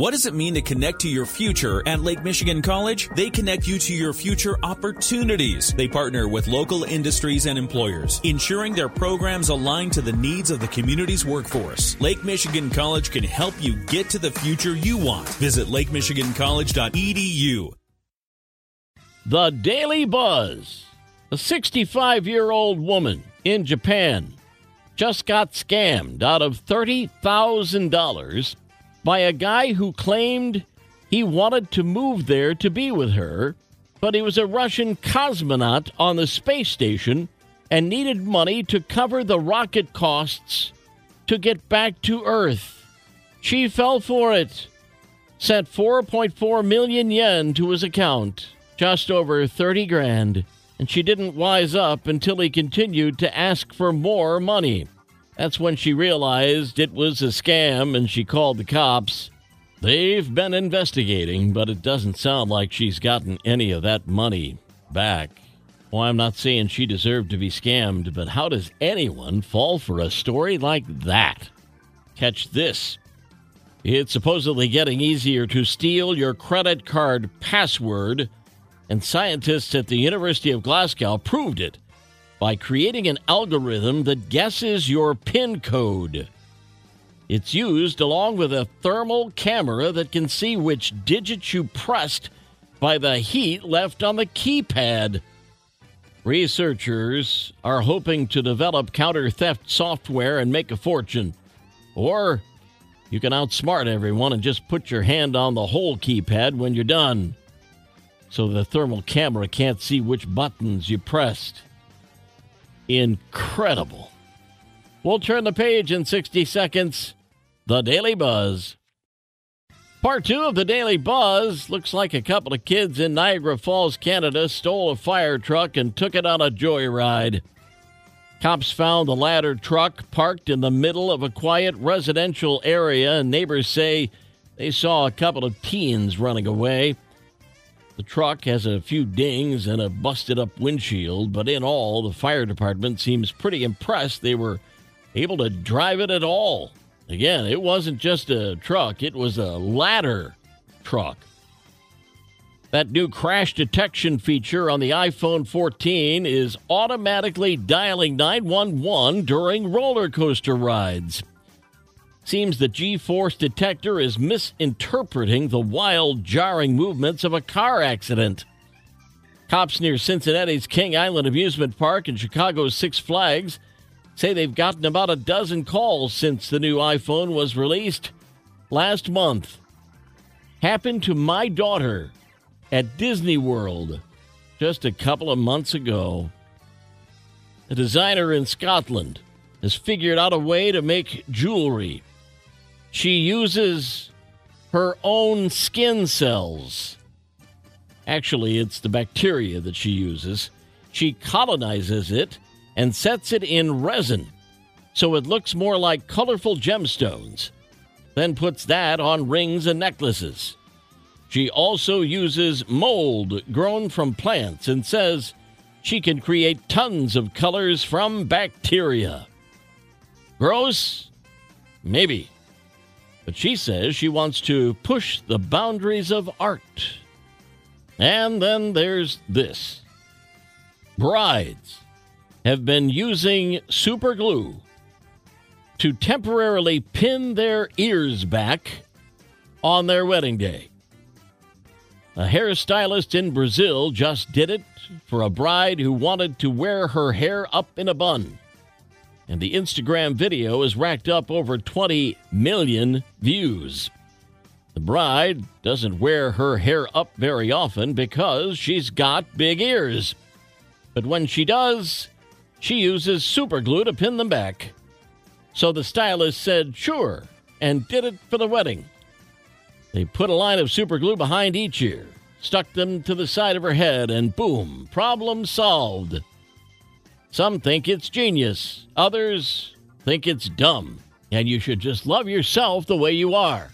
What does it mean to connect to your future at Lake Michigan College? They connect you to your future opportunities. They partner with local industries and employers, ensuring their programs align to the needs of the community's workforce. Lake Michigan College can help you get to the future you want. Visit lakemichigancollege.edu. The Daily Buzz. A 65 year old woman in Japan just got scammed out of $30,000 by a guy who claimed he wanted to move there to be with her, but he was a Russian cosmonaut on the space station and needed money to cover the rocket costs to get back to Earth. She fell for it, sent 4.4 million yen to his account, just over 30 grand, and she didn't wise up until he continued to ask for more money. That's when she realized it was a scam and she called the cops. They've been investigating, but it doesn't sound like she's gotten any of that money back. Well, I'm not saying she deserved to be scammed, but how does anyone fall for a story like that? Catch this. It's supposedly getting easier to steal your credit card password, and scientists at the University of Glasgow proved it by creating an algorithm that guesses your PIN code. It's used along with a thermal camera that can see which digits you pressed by the heat left on the keypad. Researchers are hoping to develop counter theft software and make a fortune. Or you can outsmart everyone and just put your hand on the whole keypad when you're done. So the thermal camera can't see which buttons you pressed incredible. We'll turn the page in 60 seconds. The Daily Buzz. Part two of the Daily Buzz looks like a couple of kids in Niagara Falls, Canada stole a fire truck and took it on a joyride. Cops found the ladder truck parked in the middle of a quiet residential area, and neighbors say they saw a couple of teens running away. The truck has a few dings and a busted up windshield, but in all, the fire department seems pretty impressed they were able to drive it at all. Again, it wasn't just a truck, it was a ladder truck. That new crash detection feature on the iPhone 14 is automatically dialing 911 during roller coaster rides. Seems the G force detector is misinterpreting the wild, jarring movements of a car accident. Cops near Cincinnati's Kings Island Amusement Park and Chicago's Six Flags say they've gotten about a dozen calls since the new iPhone was released last month. Happened to my daughter at Disney World just a couple of months ago. A designer in Scotland has figured out a way to make jewelry she uses her own skin cells. Actually, it's the bacteria that she uses. She colonizes it and sets it in resin so it looks more like colorful gemstones, then puts that on rings and necklaces. She also uses mold grown from plants and says she can create tons of colors from bacteria. Gross? Maybe. But she says she wants to push the boundaries of art. And then there's this brides have been using super glue to temporarily pin their ears back on their wedding day. A hairstylist in Brazil just did it for a bride who wanted to wear her hair up in a bun and the Instagram video has racked up over 20 million views. The bride doesn't wear her hair up very often because she's got big ears. But when she does, she uses super glue to pin them back. So the stylist said, sure, and did it for the wedding. They put a line of super glue behind each ear, stuck them to the side of her head, and boom, problem solved. Some think it's genius, others think it's dumb, and you should just love yourself the way you are.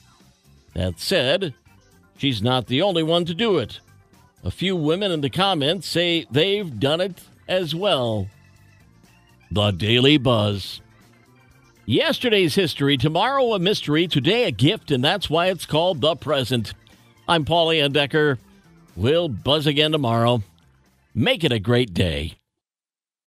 That said, she's not the only one to do it. A few women in the comments say they've done it as well. The Daily Buzz. Yesterday's history, tomorrow a mystery, today a gift, and that's why it's called the present. I'm Paul Layendecker. We'll buzz again tomorrow. Make it a great day.